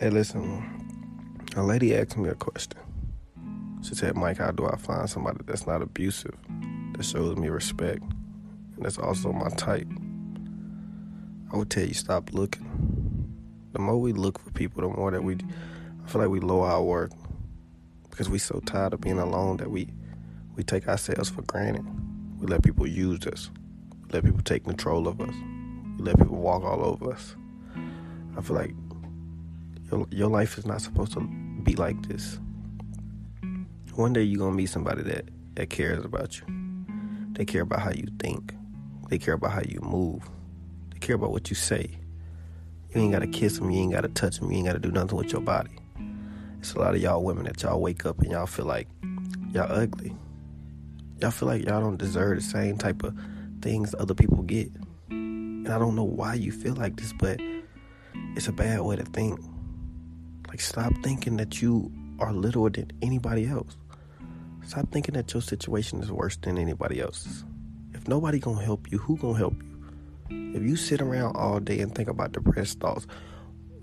Hey, listen, a lady asked me a question. She said, Mike, how do I find somebody that's not abusive, that shows me respect, and that's also my type? I would tell you, stop looking. The more we look for people, the more that we, I feel like we lower our worth because we're so tired of being alone that we, we take ourselves for granted. We let people use us. Let people take control of us. Let people walk all over us. I feel like your, your life is not supposed to be like this. One day you're gonna meet somebody that, that cares about you. They care about how you think. They care about how you move. They care about what you say. You ain't gotta kiss them, you ain't gotta touch them, you ain't gotta do nothing with your body. It's a lot of y'all women that y'all wake up and y'all feel like y'all ugly. Y'all feel like y'all don't deserve the same type of things other people get. And I don't know why you feel like this, but it's a bad way to think. Like, stop thinking that you are littler than anybody else. Stop thinking that your situation is worse than anybody else's. If nobody gonna help you, who gonna help you? If you sit around all day and think about depressed thoughts,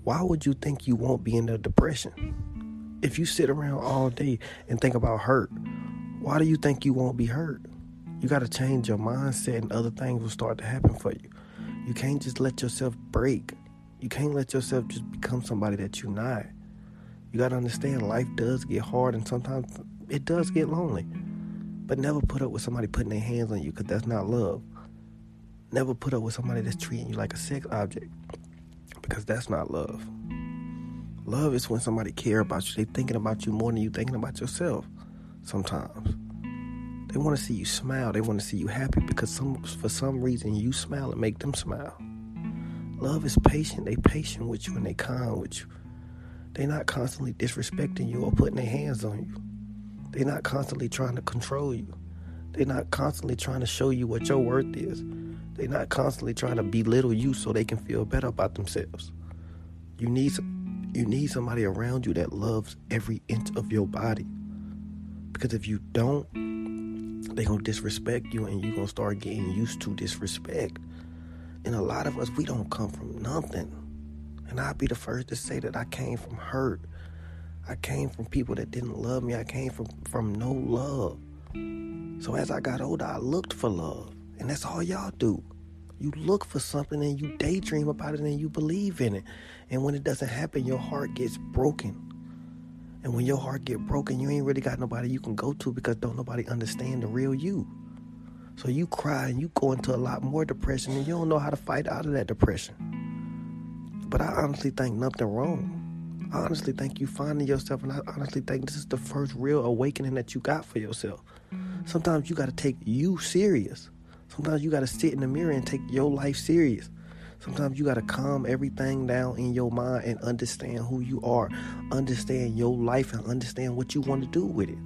why would you think you won't be in a depression? If you sit around all day and think about hurt, why do you think you won't be hurt? You got to change your mindset and other things will start to happen for you. You can't just let yourself break. You can't let yourself just become somebody that you're not. You got to understand life does get hard and sometimes it does get lonely. But never put up with somebody putting their hands on you because that's not love. Never put up with somebody that's treating you like a sex object because that's not love. Love is when somebody care about you. They thinking about you more than you thinking about yourself sometimes. They want to see you smile. They want to see you happy because some for some reason you smile and make them smile. Love is patient. They patient with you and they kind with you. They're not constantly disrespecting you or putting their hands on you. They're not constantly trying to control you. They're not constantly trying to show you what your worth is. They're not constantly trying to belittle you so they can feel better about themselves. You need you need somebody around you that loves every inch of your body. Because if you don't, they're gonna disrespect you and you're gonna start getting used to disrespect. And a lot of us, we don't come from nothing. And I'll be the first to say that I came from hurt. I came from people that didn't love me. I came from, from no love. So as I got older, I looked for love. And that's all y'all do. You look for something and you daydream about it and you believe in it. And when it doesn't happen, your heart gets broken. And when your heart get broken, you ain't really got nobody you can go to because don't nobody understand the real you. So you cry and you go into a lot more depression and you don't know how to fight out of that depression. But I honestly think nothing wrong. I honestly think you finding yourself and I honestly think this is the first real awakening that you got for yourself. Sometimes you gotta take you serious. Sometimes you gotta sit in the mirror and take your life serious. Sometimes you got to calm everything down in your mind and understand who you are, understand your life, and understand what you want to do with it.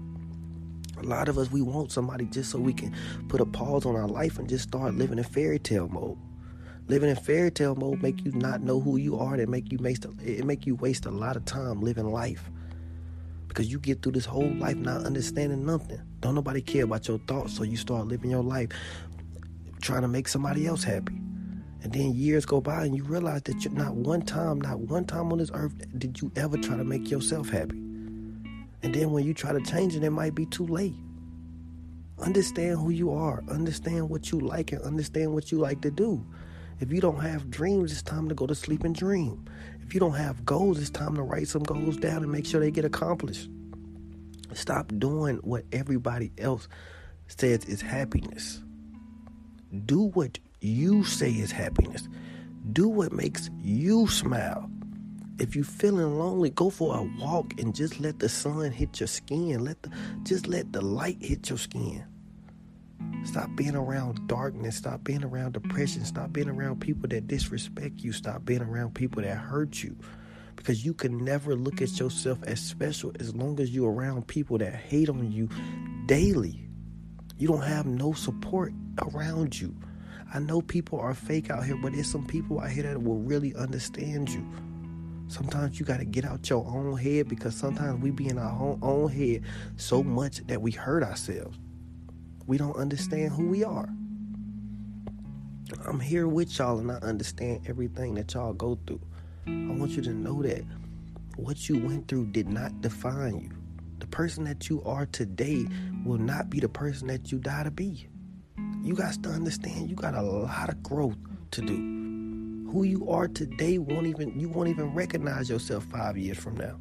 A lot of us, we want somebody just so we can put a pause on our life and just start living in fairy tale mode. Living in fairy tale mode make you not know who you are. That make you waste. It make you waste a lot of time living life because you get through this whole life not understanding nothing. Don't nobody care about your thoughts, so you start living your life trying to make somebody else happy. And then years go by and you realize that you're not one time, not one time on this earth did you ever try to make yourself happy. And then when you try to change it, it might be too late. Understand who you are, understand what you like, and understand what you like to do. If you don't have dreams, it's time to go to sleep and dream. If you don't have goals, it's time to write some goals down and make sure they get accomplished. Stop doing what everybody else says is happiness. Do what you say is happiness. Do what makes you smile. If you're feeling lonely, go for a walk and just let the sun hit your skin. Let the just let the light hit your skin. Stop being around darkness. Stop being around depression. Stop being around people that disrespect you. Stop being around people that hurt you. Because you can never look at yourself as special as long as you're around people that hate on you daily. You don't have no support around you. I know people are fake out here, but there's some people out here that will really understand you. Sometimes you got to get out your own head because sometimes we be in our own, head so much that we hurt ourselves. We don't understand who we are. I'm here with y'all and I understand everything that y'all go through. I want you to know that what you went through did not define you. The person that you are today will not be the person that you die to be. You got to understand you got a lot of growth to do. Who you are today won't even you won't even recognize yourself 5 years from now.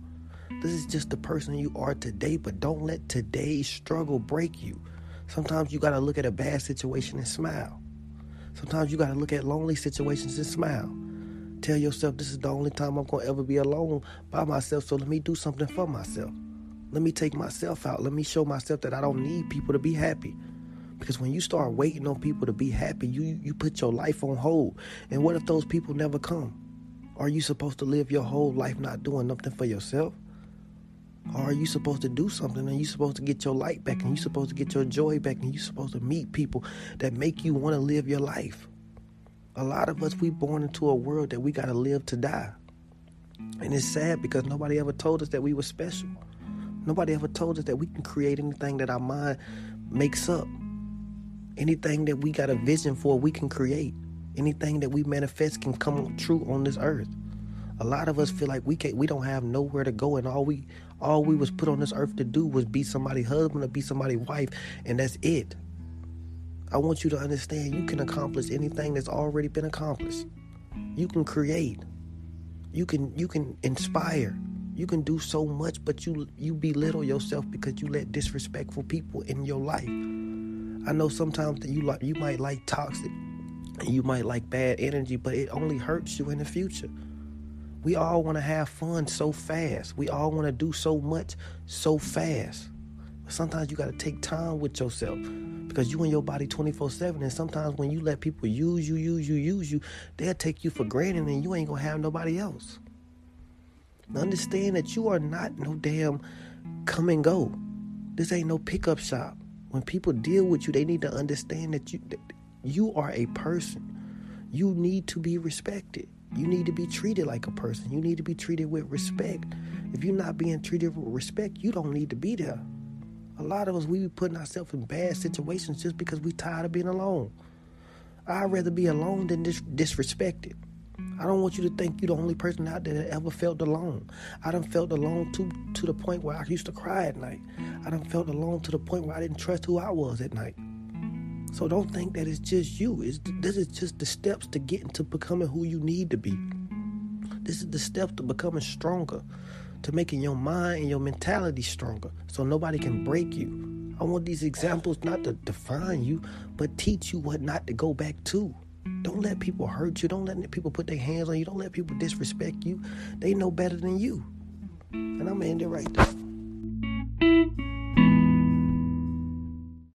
This is just the person you are today, but don't let today's struggle break you. Sometimes you got to look at a bad situation and smile. Sometimes you got to look at lonely situations and smile. Tell yourself this is the only time I'm to ever be alone by myself, so let me do something for myself. Let me take myself out. Let me show myself that I don't need people to be happy. Because when you start waiting on people to be happy, you you put your life on hold. And what if those people never come? Are you supposed to live your whole life not doing nothing for yourself? Or are you supposed to do something and you're supposed to get your light back and you're supposed to get your joy back and you're supposed to meet people that make you want to live your life? A lot of us, we born into a world that we got to live to die. And it's sad because nobody ever told us that we were special. Nobody ever told us that we can create anything that our mind makes up. Anything that we got a vision for, we can create. Anything that we manifest can come true on this earth. A lot of us feel like we can't we don't have nowhere to go and all we all we was put on this earth to do was be somebody's husband or be somebody's wife and that's it. I want you to understand you can accomplish anything that's already been accomplished. You can create. You can you can inspire. You can do so much, but you you belittle yourself because you let disrespectful people in your life. I know sometimes that you like you might like toxic and you might like bad energy, but it only hurts you in the future. We all want to have fun so fast. We all want to do so much so fast. But sometimes you got to take time with yourself because you in your body 24 7. And sometimes when you let people use you, use you, use you, they'll take you for granted and you ain't going to have nobody else. Understand that you are not no damn come and go. This ain't no pickup shop. When people deal with you, they need to understand that you that you are a person. You need to be respected. You need to be treated like a person. You need to be treated with respect. If you're not being treated with respect, you don't need to be there. A lot of us, we be putting ourselves in bad situations just because we tired of being alone. I'd rather be alone than dis- disrespected. I don't want you to think you're the only person out there that ever felt alone. I done felt alone to to the point where I used to cry at night. I done felt alone to the point where I didn't trust who I was at night. So don't think that it's just you. It's, this is just the steps to getting to becoming who you need to be. This is the steps to becoming stronger, to making your mind and your mentality stronger so nobody can break you. I want these examples not to define you, but teach you what not to go back to. Don't let people hurt you. Don't let people put their hands on you. Don't let people disrespect you. They know better than you. And I'm going to end it right there.